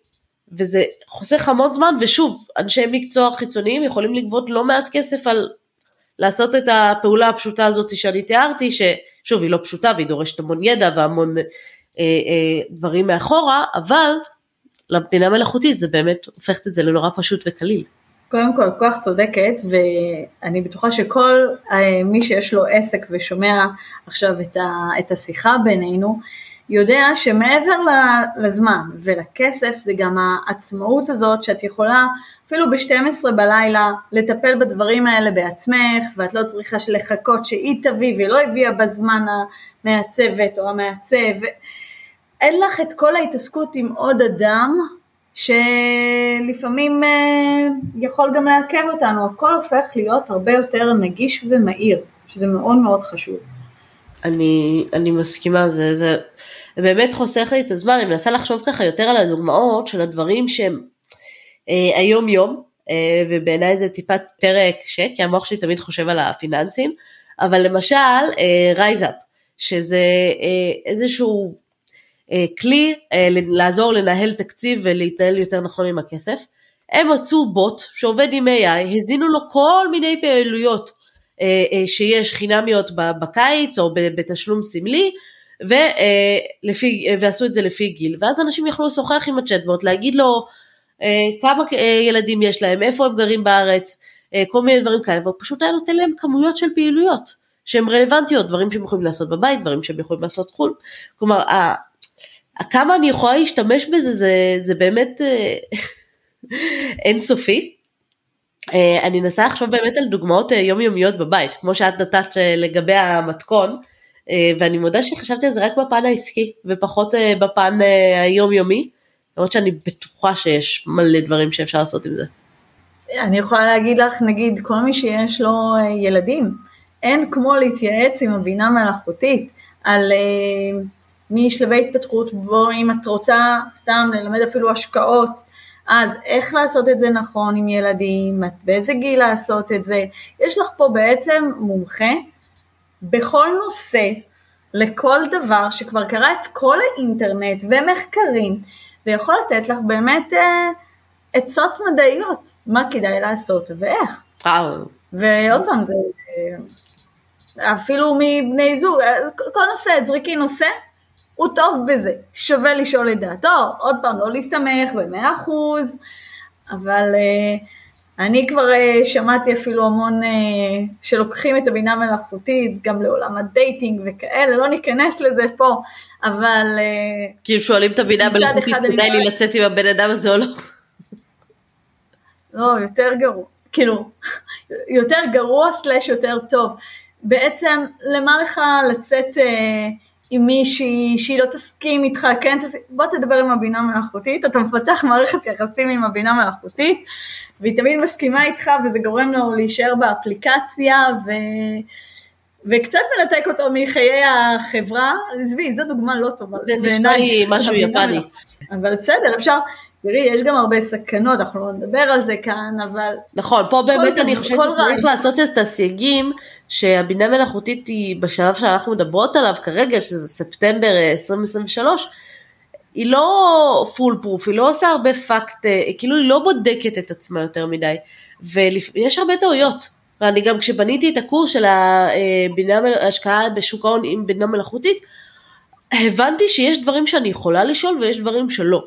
וזה חוסך המון זמן, ושוב, אנשי מקצוע חיצוניים יכולים לגבות לא מעט כסף על לעשות את הפעולה הפשוטה הזאת שאני תיארתי, ששוב, היא לא פשוטה והיא דורשת המון ידע והמון אה, אה, דברים מאחורה, אבל לבינה מלאכותית זה באמת הופכת את זה לנורא פשוט וקליל.
קודם כל, כוח צודקת, ואני בטוחה שכל אה, מי שיש לו עסק ושומע עכשיו את השיחה בינינו, יודע שמעבר לזמן ולכסף זה גם העצמאות הזאת שאת יכולה אפילו ב-12 בלילה לטפל בדברים האלה בעצמך ואת לא צריכה לחכות שהיא תביא והיא לא הביאה בזמן המעצבת או המעצב אין לך את כל ההתעסקות עם עוד אדם שלפעמים אה, יכול גם לעכב אותנו, הכל הופך להיות הרבה יותר נגיש ומהיר, שזה מאוד מאוד חשוב.
אני, אני מסכימה, זה, זה באמת חוסך לי את הזמן, אני מנסה לחשוב ככה יותר על הדוגמאות של הדברים שהם אה, היום יום, אה, ובעיניי זה טיפה יותר אה, קשה, כי המוח שלי תמיד חושב על הפיננסים, אבל למשל RiseUp, אה, שזה אה, איזשהו אה, כלי אה, לעזור לנהל תקציב ולהתנהל יותר נכון עם הכסף. הם מצאו בוט שעובד עם AI, הזינו לו כל מיני פעילויות אה, שיש חינמיות בקיץ או בתשלום סמלי, ולפי, ועשו את זה לפי גיל, ואז אנשים יכלו לשוחח עם הצ'טבוט, להגיד לו כמה ילדים יש להם, איפה הם גרים בארץ, כל מיני דברים כאלה, והוא פשוט היה נותן להם כמויות של פעילויות שהן רלוונטיות, דברים שהם יכולים לעשות בבית, דברים שהם יכולים לעשות חו"ל, כלומר כמה אני יכולה להשתמש בזה זה, זה באמת אה, אינסופי. אה, אני אנסה לחשוב באמת על דוגמאות אה, יומיומיות בבית, כמו שאת נתת לגבי המתכון, ואני מודה שחשבתי על זה רק בפן העסקי ופחות בפן היומיומי, למרות שאני בטוחה שיש מלא דברים שאפשר לעשות עם זה.
אני יכולה להגיד לך, נגיד, כל מי שיש לו ילדים, אין כמו להתייעץ עם הבינה מלאכותית על משלבי התפתחות, בו אם את רוצה סתם ללמד אפילו השקעות, אז איך לעשות את זה נכון עם ילדים, באיזה גיל לעשות את זה, יש לך פה בעצם מומחה בכל נושא, לכל דבר שכבר קרא את כל האינטרנט ומחקרים, ויכול לתת לך באמת אה, עצות מדעיות, מה כדאי לעשות ואיך. ועוד פעם, זה אה, אפילו מבני זוג, אה, כל נושא, זריקי נושא, הוא טוב בזה, שווה לשאול את דעתו, עוד פעם, לא להסתמך במאה אחוז, אבל אה, אני כבר אה, שמעתי אפילו המון אה, שלוקחים את הבינה מלאכותית גם לעולם ה dating וכאלה, לא ניכנס לזה פה, אבל... Uh,
כאילו שואלים את הבינה המלאכותית, כדאי לי לצאת עם הבן אדם הזה או לא?
לא, יותר גרוע, כאילו, יותר גרוע סלאש יותר טוב. בעצם, למה לך לצאת... Uh, עם מישהי שהיא לא תסכים איתך, כן תסכים, בוא תדבר עם הבינה המלאכותית, אתה מפתח מערכת יחסים עם הבינה המלאכותית, והיא תמיד מסכימה איתך וזה גורם לו להישאר באפליקציה ו... וקצת מנתק אותו מחיי החברה, עזבי, זו דוגמה לא טובה.
זה נשמע לי משהו יפני.
אבל בסדר, אפשר, תראי, יש גם הרבה סכנות, אנחנו לא נדבר על זה כאן, אבל...
נכון, פה באמת אני חושבת שצריך לעשות את הסייגים, שהבינה מלאכותית היא בשלב שאנחנו מדברות עליו כרגע, שזה ספטמבר 2023, אה, היא לא foolproof, היא לא עושה הרבה fact, אה, כאילו היא לא בודקת את עצמה יותר מדי, ויש הרבה טעויות. ואני גם כשבניתי את הקורס של הבינה, ההשקעה בשוק ההון עם בינה מלאכותית, הבנתי שיש דברים שאני יכולה לשאול ויש דברים שלא.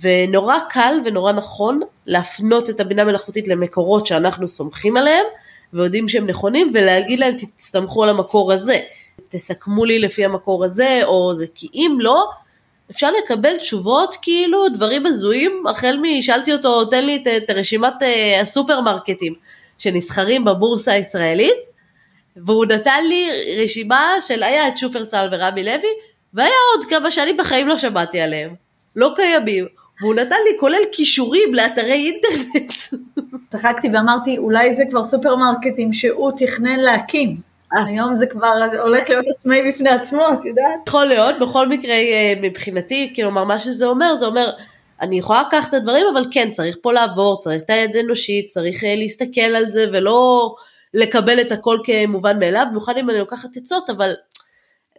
ונורא קל ונורא נכון להפנות את הבינה מלאכותית למקורות שאנחנו סומכים עליהם ויודעים שהם נכונים ולהגיד להם תסתמכו על המקור הזה, תסכמו לי לפי המקור הזה או זה, כי אם לא אפשר לקבל תשובות כאילו דברים הזויים החל משאלתי אותו תן לי את, את רשימת uh, הסופרמרקטים שנסחרים בבורסה הישראלית והוא נתן לי רשימה של היה את שופרסל ורמי לוי והיה עוד כמה שאני בחיים לא שמעתי עליהם. לא קיימים והוא נתן לי כולל כישורים לאתרי אינטרנט.
צחקתי ואמרתי, אולי זה כבר סופרמרקטים שהוא תכנן להקים. אה. היום זה כבר הולך להיות עצמאי בפני עצמו, את יודעת?
יכול להיות, בכל מקרה אה, מבחינתי, כלומר מה שזה אומר, זה אומר, אני יכולה לקחת את הדברים, אבל כן, צריך פה לעבור, צריך את היד אנושית, צריך אה, להסתכל על זה ולא לקבל את הכל כמובן מאליו, במיוחד אם אני לוקחת עצות, אבל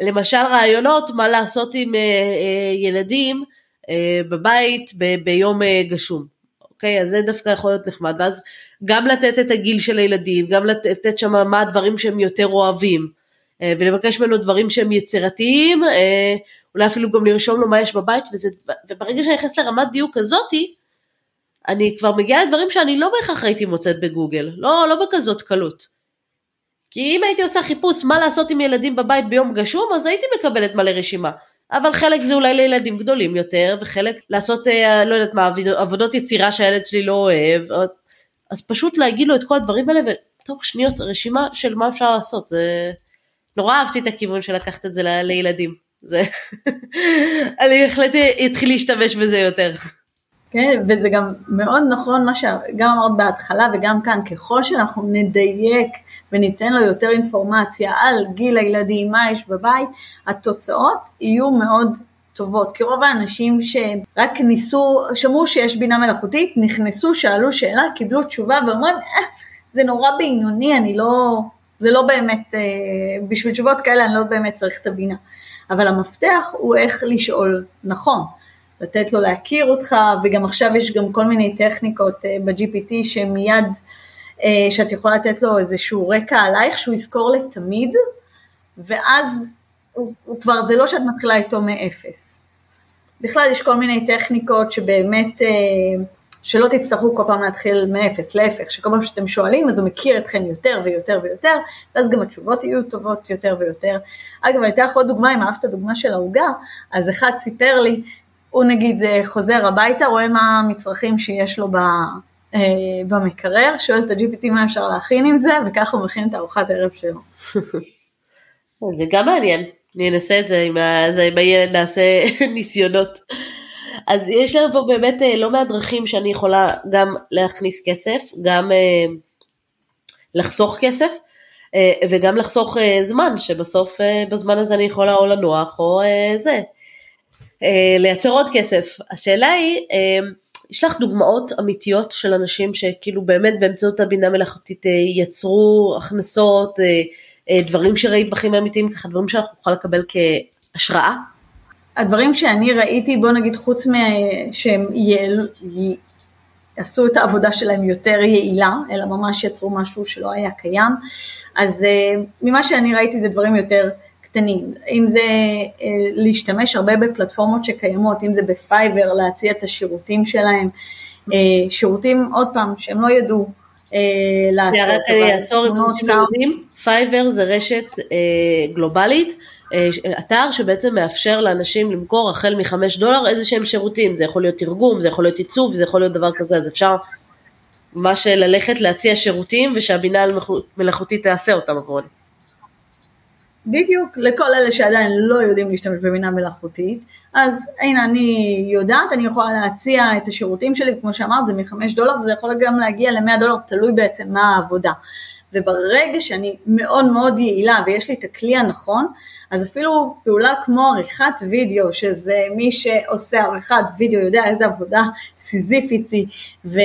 למשל רעיונות, מה לעשות עם ילדים, בבית ב- ביום אה, גשום. אוקיי? אז זה דווקא יכול להיות נחמד. ואז גם לתת את הגיל של הילדים, גם לתת שם מה הדברים שהם יותר אוהבים, אה, ולבקש ממנו דברים שהם יצירתיים, אולי אפילו גם לרשום לו מה יש בבית, וזה, וברגע שאני נכנסת לרמת דיוק כזאתי, אני כבר מגיעה לדברים שאני לא בהכרח הייתי מוצאת בגוגל, לא, לא בכזאת קלות. כי אם הייתי עושה חיפוש מה לעשות עם ילדים בבית ביום גשום, אז הייתי מקבלת מלא רשימה. אבל חלק זה אולי לילדים גדולים יותר, וחלק לעשות, אה, לא יודעת מה, עבודות יצירה שהילד שלי לא אוהב, אז פשוט להגיד לו את כל הדברים האלה, ותוך שניות רשימה של מה אפשר לעשות, זה... נורא אהבתי את הכיוון של לקחת את זה. לילדים, זה... אני בהחלט אתחיל להשתמש בזה יותר.
כן, וזה גם מאוד נכון מה שגם אמרת בהתחלה וגם כאן, ככל שאנחנו נדייק וניתן לו יותר אינפורמציה על גיל הילדים, מה יש בבית, התוצאות יהיו מאוד טובות, כי רוב האנשים שרק ניסו, שמעו שיש בינה מלאכותית, נכנסו, שאלו שאלה, קיבלו תשובה ואומרים, אה, זה נורא בינוני, אני לא, זה לא באמת, אה, בשביל תשובות כאלה אני לא באמת צריך את הבינה. אבל המפתח הוא איך לשאול נכון. לתת לו להכיר אותך, וגם עכשיו יש גם כל מיני טכניקות אה, ב-GPT שמיד, אה, שאת יכולה לתת לו איזשהו רקע עלייך שהוא יזכור לתמיד, ואז הוא, הוא כבר, זה לא שאת מתחילה איתו מאפס. בכלל יש כל מיני טכניקות שבאמת, אה, שלא תצטרכו כל פעם להתחיל מאפס, להפך, שכל פעם שאתם שואלים אז הוא מכיר אתכם יותר ויותר ויותר, ואז גם התשובות יהיו טובות יותר ויותר. אגב, אני אתן לך עוד דוגמה, אם אהבת הדוגמה של העוגה, אז אחד סיפר לי הוא נגיד אה, חוזר הביתה, רואה מה המצרכים שיש לו אה, במקרר, שואל את ה-GPT מה אפשר להכין עם זה, וככה הוא מכין את ארוחת הערב שלו.
זה גם מעניין, אני אנסה את זה עם, הילד, נעשה ניסיונות. אז יש לנו פה באמת אה, לא מעט דרכים שאני יכולה גם להכניס כסף, גם לחסוך כסף, וגם לחסוך זמן, שבסוף בזמן הזה אני יכולה או לנוח או זה, לייצר עוד כסף. השאלה היא, אה, יש לך דוגמאות אמיתיות של אנשים שכאילו באמת באמצעות הבינה מלאכותית אה, יצרו הכנסות, דברים שראית בחיים האמיתיים, ככה דברים שאנחנו נוכל לקבל כהשראה?
הדברים שאני ראיתי, בוא נגיד חוץ שהם עשו את העבודה שלהם יותר יעילה, אלא ממש יצרו משהו שלא היה קיים, אז ממה שאני ראיתי זה דברים יותר קטנים, אם זה אה, להשתמש הרבה בפלטפורמות שקיימות, אם זה בפייבר להציע את השירותים שלהם, אה, שירותים עוד פעם שהם לא ידעו אה, לעשות.
רק אני אעצור אם אנשים לא יודעים, Fiverr זה רשת גלובלית, אתר שבעצם מאפשר לאנשים למכור החל מחמש דולר איזה שהם שירותים, זה יכול להיות תרגום, זה יכול להיות עיצוב, זה יכול להיות דבר כזה, אז אפשר ממש ללכת להציע שירותים ושהבינה המלאכותית תעשה אותם עבורנו.
בדיוק, לכל אלה שעדיין לא יודעים להשתמש בבינה מלאכותית, אז הנה אני יודעת, אני יכולה להציע את השירותים שלי, כמו שאמרת זה מחמש דולר, וזה יכול גם להגיע למאה דולר, תלוי בעצם מה העבודה. וברגע שאני מאוד מאוד יעילה ויש לי את הכלי הנכון, אז אפילו פעולה כמו עריכת וידאו, שזה מי שעושה עריכת וידאו יודע איזה עבודה סיזיפית היא ו...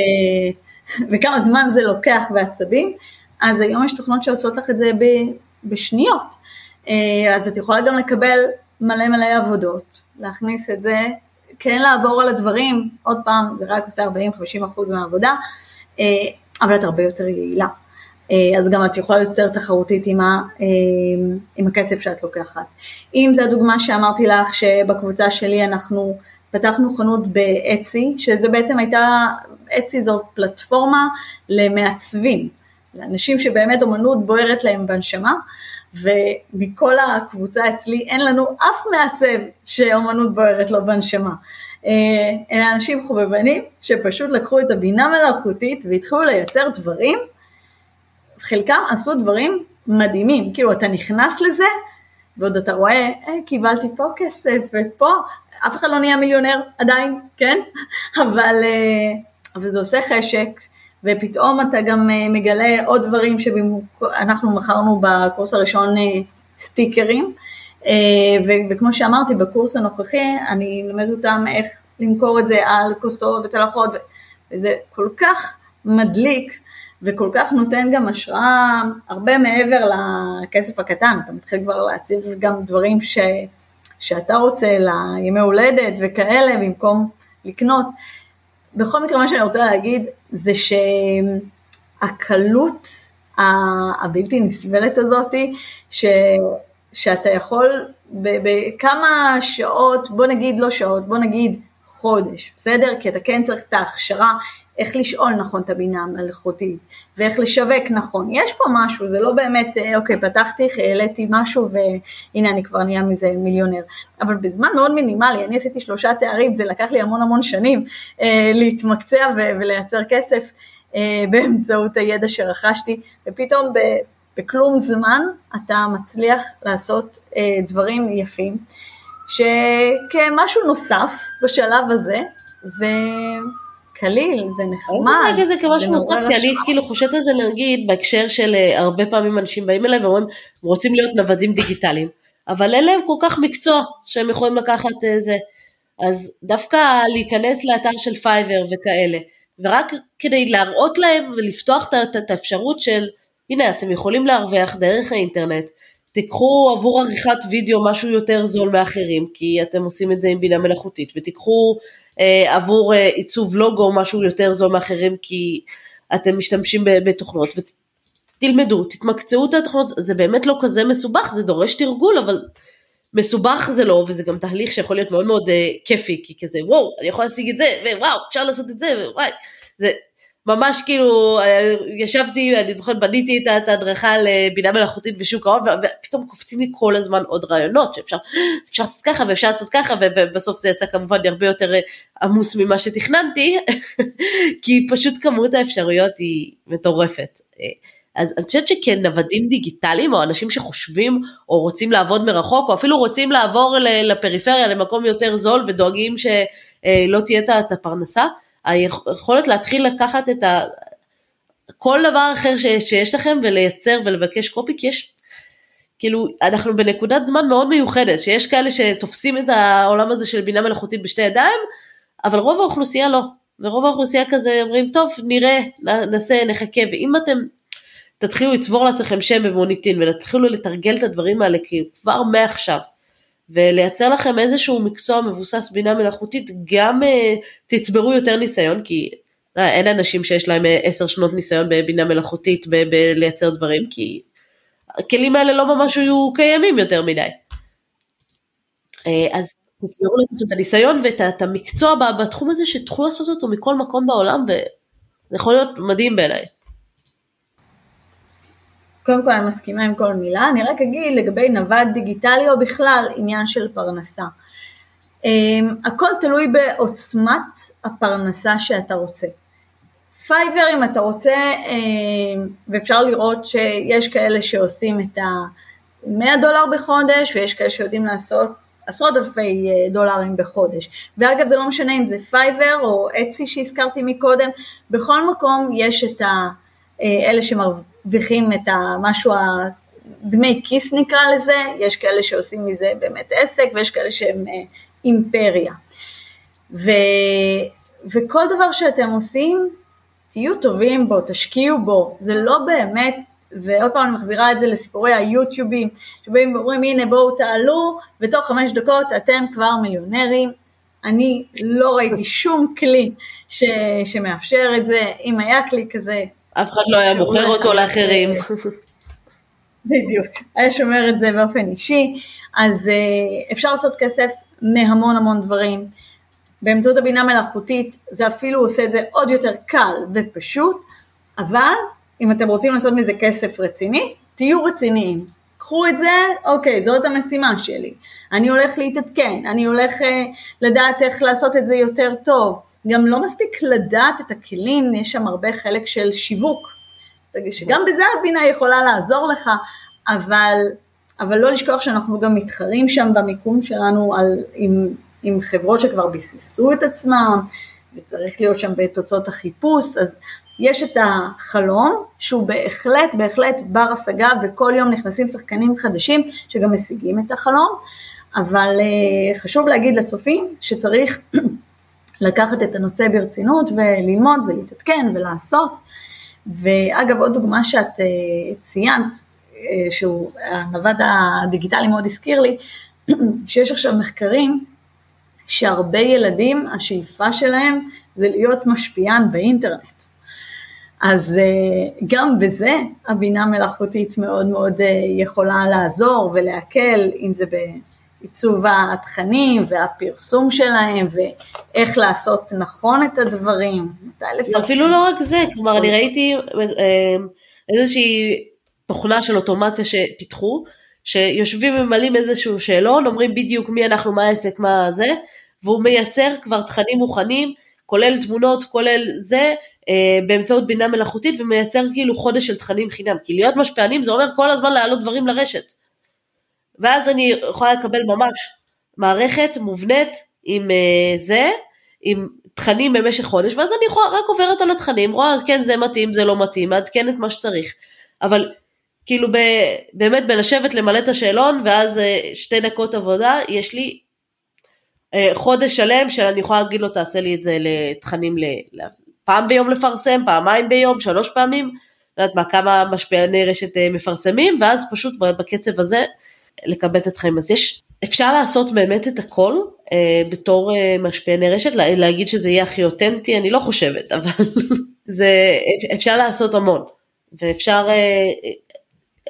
וכמה זמן זה לוקח בעצבים, אז היום יש תוכנות שעושות לך את זה ב... בשניות. אה, אז את יכולה גם לקבל מלא מלא עבודות, להכניס את זה, כן לעבור על הדברים, עוד פעם, זה רק עושה 40-50 אחוז מהעבודה, אה, אבל את הרבה יותר יעילה. אה, אז גם את יכולה יותר תחרותית עם, ה, עם הכסף שאת לוקחת. אם זו הדוגמה שאמרתי לך שבקבוצה שלי אנחנו פתחנו חנות באצי, שזה בעצם הייתה, אצי זו פלטפורמה למעצבים, לאנשים שבאמת אומנות בוערת להם בנשמה, ומכל הקבוצה אצלי אין לנו אף מעצב שאומנות בוערת לו בנשמה. אה, אלה אנשים חובבנים שפשוט לקחו את הבינה מלאכותית והתחילו לייצר דברים, חלקם עשו דברים מדהימים, כאילו אתה נכנס לזה ועוד אתה רואה, אה, קיבלתי פה כסף ופה, אף אחד לא נהיה מיליונר עדיין, כן? אבל, אה, אבל זה עושה חשק, ופתאום אתה גם אה, מגלה עוד דברים שאנחנו מכרנו בקורס הראשון אה, סטיקרים, אה, וכמו שאמרתי בקורס הנוכחי אני אלמד אותם איך למכור את זה על כוסות וצלחות, וזה כל כך מדליק וכל כך נותן גם השראה הרבה מעבר לכסף הקטן, אתה מתחיל כבר להציב גם דברים ש, שאתה רוצה לימי הולדת וכאלה במקום לקנות. בכל מקרה מה שאני רוצה להגיד זה שהקלות הבלתי נסבלת הזאתי, ש, שאתה יכול בכמה שעות, בוא נגיד לא שעות, בוא נגיד חודש, בסדר? כי אתה כן צריך את ההכשרה איך לשאול נכון את הבינה המלאכותית, ואיך לשווק נכון. יש פה משהו, זה לא באמת, אה, אוקיי, פתחתי, העליתי משהו והנה אני כבר נהיה מזה מיליונר. אבל בזמן מאוד מינימלי, אני עשיתי שלושה תארים, זה לקח לי המון המון שנים אה, להתמקצע ולייצר כסף אה, באמצעות הידע שרכשתי, ופתאום ב... בכלום זמן אתה מצליח לעשות אה, דברים יפים, שכמשהו נוסף בשלב הזה, זה קליל, זה נחמד.
אני זה כמשהו נוסף, כי אני כאילו חושבת על זה נגיד בהקשר של אה, הרבה פעמים אנשים באים אליי ואומרים, הם רוצים להיות נוודים דיגיטליים, אבל אין להם כל כך מקצוע שהם יכולים לקחת איזה, אז דווקא להיכנס לאתר של Fiverr וכאלה, ורק כדי להראות להם ולפתוח את האפשרות של, הנה אתם יכולים להרוויח דרך האינטרנט, תיקחו עבור עריכת וידאו משהו יותר זול מאחרים, כי אתם עושים את זה עם בינה מלאכותית, ותיקחו אה, עבור אה, עיצוב לוגו משהו יותר זול מאחרים, כי אתם משתמשים בתוכנות, ותלמדו, תתמקצעו את התוכנות, זה באמת לא כזה מסובך, זה דורש תרגול, אבל מסובך זה לא, וזה גם תהליך שיכול להיות מאוד מאוד אה, כיפי, כי כזה וואו, אני יכול להשיג את זה, ווואו, אפשר לעשות את זה, ווואי, זה ממש כאילו אה, ישבתי, אני זוכרת בניתי את ההדרכה לבינה מלאכותית בשוק ההון ופתאום קופצים לי כל הזמן עוד רעיונות שאפשר אפשר לעשות ככה ואפשר לעשות ככה ובסוף זה יצא כמובן הרבה יותר אה, עמוס ממה שתכננתי כי פשוט כמות האפשרויות היא מטורפת. אה, אז אני חושבת שכנוודים דיגיטליים או אנשים שחושבים או רוצים לעבוד מרחוק או אפילו רוצים לעבור לפריפריה למקום יותר זול ודואגים שלא תהיה את הפרנסה, היכולת להתחיל לקחת את ה... כל דבר אחר ש... שיש לכם ולייצר ולבקש קופי, כי יש, כאילו, אנחנו בנקודת זמן מאוד מיוחדת, שיש כאלה שתופסים את העולם הזה של בינה מלאכותית בשתי ידיים, אבל רוב האוכלוסייה לא. ורוב האוכלוסייה כזה אומרים, טוב, נראה, נעשה, נחכה, ואם אתם תתחילו לצבור לעצמכם שם במוניטין ותתחילו לתרגל את הדברים האלה כאילו כבר מעכשיו, ולייצר לכם איזשהו מקצוע מבוסס בינה מלאכותית, גם uh, תצברו יותר ניסיון, כי uh, אין אנשים שיש להם אה, עשר שנות ניסיון בבינה מלאכותית בלייצר דברים, כי הכלים האלה לא ממש היו קיימים יותר מדי. אז תצברו לעצמכם את הניסיון ואת המקצוע בתחום הזה שתוכלו לעשות אותו מכל מקום בעולם, וזה יכול להיות מדהים בעיניי.
קודם כל אני מסכימה עם כל מילה, אני רק אגיד לגבי נווד דיגיטלי או בכלל עניין של פרנסה. אממ, הכל תלוי בעוצמת הפרנסה שאתה רוצה. Fiverr אם אתה רוצה, אממ, ואפשר לראות שיש כאלה שעושים את ה-100 דולר בחודש ויש כאלה שיודעים לעשות עשרות אלפי אה, דולרים בחודש. ואגב זה לא משנה אם זה Fiverr או Etsy שהזכרתי מקודם, בכל מקום יש את ה... אה, אלה שמרוויחים את המשהו, דמי כיס נקרא לזה, יש כאלה שעושים מזה באמת עסק ויש כאלה שהם אה, אימפריה. ו, וכל דבר שאתם עושים, תהיו טובים בו, תשקיעו בו, זה לא באמת, ועוד פעם אני מחזירה את זה לסיפורי היוטיובים, שבאים ואומרים הנה בואו תעלו, ותוך חמש דקות אתם כבר מיליונרים, אני לא ראיתי שום כלי ש, שמאפשר את זה, אם היה כלי כזה
אף אחד לא היה מוכר אותו לאחרים.
בדיוק, היה שומר את זה באופן אישי, אז uh, אפשר לעשות כסף מהמון המון דברים. באמצעות הבינה מלאכותית זה אפילו עושה את זה עוד יותר קל ופשוט, אבל אם אתם רוצים לעשות מזה כסף רציני, תהיו רציניים. קחו את זה, אוקיי, זאת המשימה שלי. אני הולך להתעדכן, אני הולך uh, לדעת איך לעשות את זה יותר טוב. גם לא מספיק לדעת את הכלים, יש שם הרבה חלק של שיווק, שגם בזה הבינה יכולה לעזור לך, אבל, אבל לא לשכוח שאנחנו גם מתחרים שם במיקום שלנו על, עם, עם חברות שכבר ביססו את עצמם, וצריך להיות שם בתוצאות החיפוש, אז יש את החלום שהוא בהחלט בהחלט בר השגה וכל יום נכנסים שחקנים חדשים שגם משיגים את החלום, אבל uh, חשוב להגיד לצופים שצריך לקחת את הנושא ברצינות וללמוד ולהתעדכן ולעשות. ואגב, עוד דוגמה שאת אה, ציינת, אה, שהוא, הנווד הדיגיטלי מאוד הזכיר לי, שיש עכשיו מחקרים שהרבה ילדים, השאיפה שלהם זה להיות משפיען באינטרנט. אז אה, גם בזה הבינה מלאכותית מאוד מאוד יכולה לעזור ולהקל, אם זה עיצוב התכנים והפרסום שלהם ואיך לעשות נכון את הדברים.
אפילו לא רק זה, כלומר אני ראיתי אה, איזושהי תוכנה של אוטומציה שפיתחו, שיושבים וממלאים איזשהו שאלון, אומרים בדיוק מי אנחנו, מה העסק, מה זה, והוא מייצר כבר תכנים מוכנים, כולל תמונות, כולל זה, אה, באמצעות בינה מלאכותית, ומייצר כאילו חודש של תכנים חינם. כי להיות משפיענים זה אומר כל הזמן להעלות דברים לרשת. ואז אני יכולה לקבל ממש מערכת מובנית עם uh, זה, עם תכנים במשך חודש, ואז אני יכולה, רק עוברת על התכנים, רואה, כן, זה מתאים, זה לא מתאים, מעדכן את מה שצריך. אבל כאילו ב, באמת בלשבת למלא את השאלון, ואז אה, שתי דקות עבודה, יש לי אה, חודש שלם שאני יכולה להגיד לו, תעשה לי את זה לתכנים פעם ביום לפרסם, פעמיים ביום, שלוש פעמים, לא יודעת מה, כמה משפיעני רשת אה, מפרסמים, ואז פשוט בקצב הזה לקבץ אתכם. אז יש, אפשר לעשות באמת את הכל אה, בתור אה, משפיעני רשת, לה, להגיד שזה יהיה הכי אותנטי, אני לא חושבת, אבל זה, אפשר לעשות המון, ואפשר אה,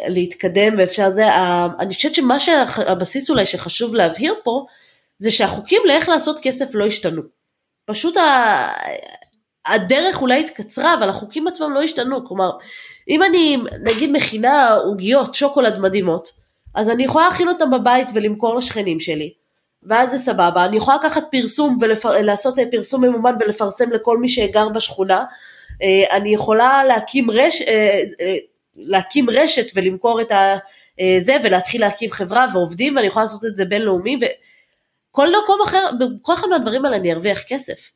להתקדם, ואפשר זה, אה, אני חושבת שמה שהבסיס אולי שחשוב להבהיר פה, זה שהחוקים לאיך לעשות כסף לא השתנו. פשוט ה... הדרך אולי התקצרה, אבל החוקים עצמם לא השתנו. כלומר, אם אני נגיד מכינה עוגיות שוקולד מדהימות, אז אני יכולה להכין אותם בבית ולמכור לשכנים שלי, ואז זה סבבה. אני יכולה לקחת פרסום ולעשות ולפ... פרסום ממומן ולפרסם לכל מי שגר בשכונה. אה, אני יכולה להקים, רש... אה, אה, להקים רשת ולמכור את זה ולהתחיל להקים חברה ועובדים ואני יכולה לעשות את זה בינלאומי וכל מקום אחר, בכל אחד מהדברים האלה אני ארוויח כסף.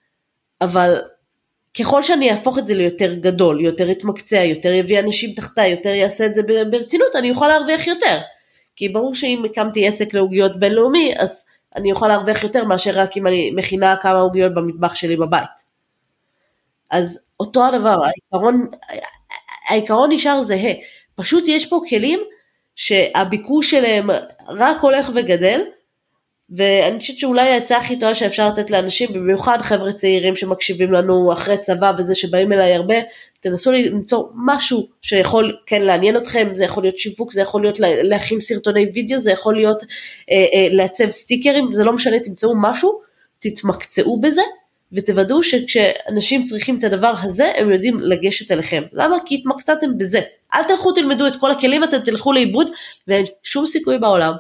אבל ככל שאני אהפוך את זה ליותר גדול, יותר יתמקצע, יותר יביא אנשים תחתיי, יותר יעשה את זה ברצינות, אני אוכל להרוויח יותר. כי ברור שאם הקמתי עסק לעוגיות בינלאומי, אז אני אוכל להרוויח יותר מאשר רק אם אני מכינה כמה עוגיות במטבח שלי בבית. אז אותו הדבר, העיקרון, העיקרון נשאר זהה, פשוט יש פה כלים שהביקוש שלהם רק הולך וגדל, ואני חושבת שאולי העצה הכי טובה שאפשר לתת לאנשים, במיוחד חבר'ה צעירים שמקשיבים לנו אחרי צבא וזה שבאים אליי הרבה, תנסו למצוא משהו שיכול כן לעניין אתכם, זה יכול להיות שיווק, זה יכול להיות להכין סרטוני וידאו, זה יכול להיות אה, אה, לעצב סטיקרים, זה לא משנה, תמצאו משהו, תתמקצעו בזה ותוודאו שכשאנשים צריכים את הדבר הזה, הם יודעים לגשת אליכם. למה? כי התמקצעתם בזה. אל תלכו תלמדו את כל הכלים, אתם תלכו לאיבוד ואין שום סיכוי בעולם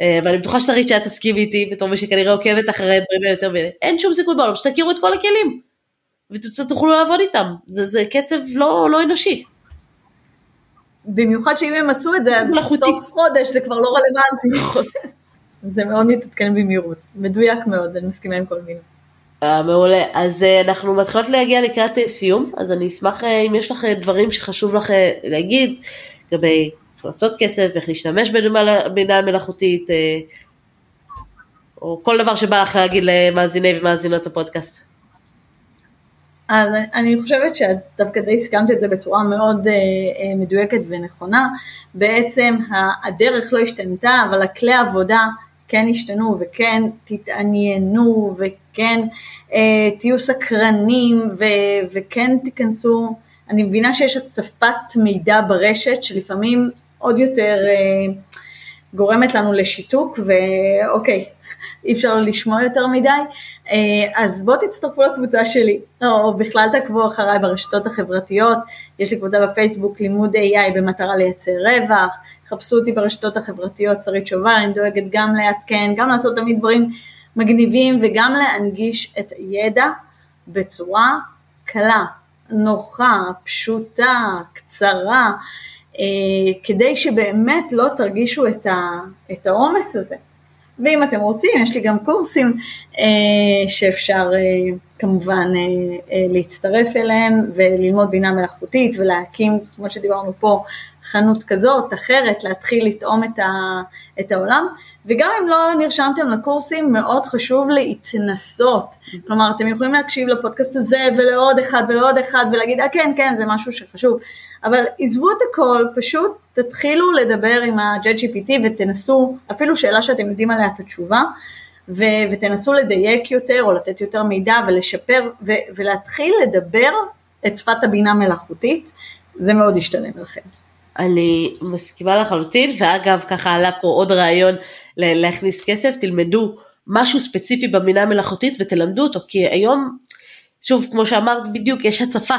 ואני בטוחה שרית שאת תסכים איתי בתור מי שכנראה עוקבת אחרי הדברים היותר מדי, אין שום סיכוי בעולם שתכירו את כל הכלים. ותוכלו לעבוד איתם, זה, זה קצב לא, לא אנושי.
במיוחד שאם הם עשו את זה, אז תוך חודש זה כבר לא רלוונטי. זה מאוד מתעדכן במהירות, מדויק מאוד, אני מסכימה עם כל מיני.
אה, מעולה, אז uh, אנחנו מתחילות להגיע לקראת סיום, אז אני אשמח uh, אם יש לך דברים שחשוב לך להגיד לגבי לעשות כסף, איך להשתמש בבינה מלאכותית, אה, או כל דבר שבא לך להגיד למאזיני ומאזינות הפודקאסט.
אז אני חושבת שאת דווקא די הסכמת את זה בצורה מאוד אה, אה, מדויקת ונכונה. בעצם הדרך לא השתנתה, אבל הכלי העבודה כן השתנו וכן תתעניינו וכן אה, תהיו סקרנים ו, וכן תיכנסו. אני מבינה שיש הצפת מידע ברשת שלפעמים עוד יותר אה, גורמת לנו לשיתוק, ואוקיי, אי אפשר לשמוע יותר מדי, אה, אז בואו תצטרפו לקבוצה שלי, או בכלל תעקבו אחריי ברשתות החברתיות, יש לי קבוצה בפייסבוק לימוד AI במטרה לייצר רווח, חפשו אותי ברשתות החברתיות, שרית שובל, אני דואגת גם לעדכן, גם לעשות תמיד דברים מגניבים וגם להנגיש את הידע בצורה קלה, נוחה, פשוטה, קצרה, כדי שבאמת לא תרגישו את העומס הזה. ואם אתם רוצים, יש לי גם קורסים אה, שאפשר אה, כמובן להצטרף אליהם וללמוד בינה מלאכותית ולהקים, כמו שדיברנו פה, חנות כזאת, אחרת, להתחיל לטעום את, ה, את העולם, וגם אם לא נרשמתם לקורסים, מאוד חשוב להתנסות, כלומר אתם יכולים להקשיב לפודקאסט הזה ולעוד אחד ולעוד אחד ולהגיד, אה כן, כן, זה משהו שחשוב, אבל עזבו את הכל, פשוט תתחילו לדבר עם ה-JGPT ותנסו, אפילו שאלה שאתם יודעים עליה את התשובה, ו- ותנסו לדייק יותר או לתת יותר מידע ולשפר ו- ולהתחיל לדבר את שפת הבינה מלאכותית, זה מאוד ישתלם לכם.
אני מסכימה לחלוטין, ואגב ככה עלה פה עוד רעיון להכניס כסף, תלמדו משהו ספציפי במינה מלאכותית ותלמדו אותו, כי היום, שוב כמו שאמרת בדיוק, יש הצפה,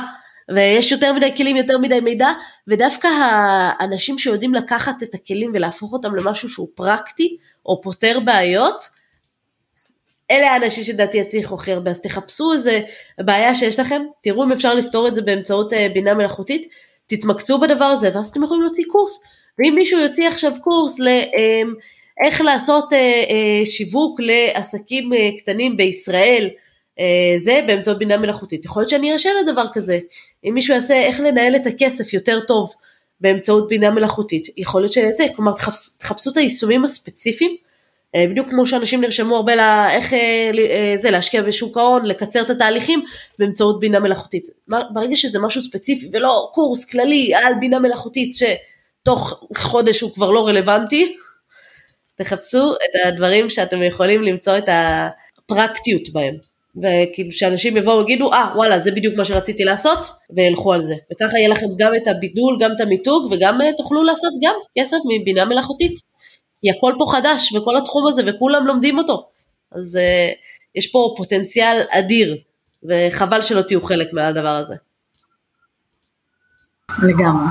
ויש יותר מדי כלים, יותר מדי מידע, ודווקא האנשים שיודעים לקחת את הכלים ולהפוך אותם למשהו שהוא פרקטי, או פותר בעיות, אלה האנשים שדעתי יצליחו הכי הרבה, אז תחפשו איזה בעיה שיש לכם, תראו אם אפשר לפתור את זה באמצעות אה, בינה מלאכותית, תתמקצו בדבר הזה ואז אתם יכולים להוציא קורס. ואם מישהו יוציא עכשיו קורס לאיך אמ, לעשות אה, אה, שיווק לעסקים קטנים בישראל זה באמצעות בינה מלאכותית. יכול להיות שאני ארשה לדבר כזה. אם מישהו יעשה איך לנהל את הכסף יותר טוב באמצעות בינה מלאכותית, יכול להיות שזה, כלומר תחפשו את היישומים הספציפיים, בדיוק כמו שאנשים נרשמו הרבה לאיך אה, זה להשקיע בשוק ההון, לקצר את התהליכים באמצעות בינה מלאכותית. ברגע שזה משהו ספציפי ולא קורס כללי על בינה מלאכותית שתוך חודש הוא כבר לא רלוונטי, תחפשו את הדברים שאתם יכולים למצוא את הפרקטיות בהם. וכאילו שאנשים יבואו ויגידו אה ah, וואלה זה בדיוק מה שרציתי לעשות וילכו על זה וככה יהיה לכם גם את הבידול גם את המיתוג וגם תוכלו לעשות גם כסף מבינה מלאכותית כי הכל פה חדש וכל התחום הזה וכולם לומדים אותו אז uh, יש פה פוטנציאל אדיר וחבל שלא תהיו חלק מהדבר הזה.
לגמרי.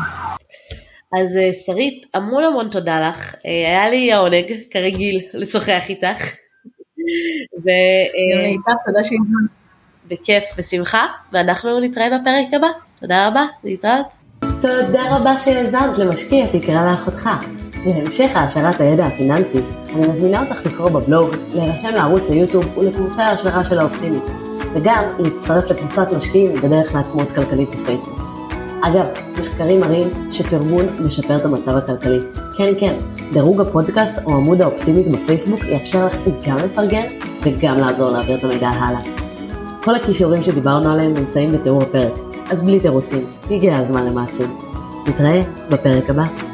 אז uh, שרית המון המון תודה לך uh, היה לי העונג כרגיל לשוחח איתך.
ו... תודה שהזמנת.
בכיף, בשמחה, ואנחנו נתראה בפרק הבא. תודה רבה, להתראות.
תודה רבה שהאזנת למשקיע תקרא לאחותך. להמשך העשרת הידע הפיננסי, אני מזמינה אותך לקרוא בבלוג, להירשם לערוץ היוטיוב ולקורסי ההשערה של האופטימית, וגם להצטרף לקבוצת משקיעים בדרך לעצמאות כלכלית בפייסבוק. אגב, מחקרים מראים שפרגון משפר את המצב הכלכלי. כן, כן, דירוג הפודקאסט או עמוד האופטימית בפייסבוק יאפשר לך גם לפרגן וגם לעזור להעביר את המידע הלאה. כל הכישורים שדיברנו עליהם נמצאים בתיאור הפרק, אז בלי תירוצים, הגיע הזמן למעשים. נתראה בפרק הבא.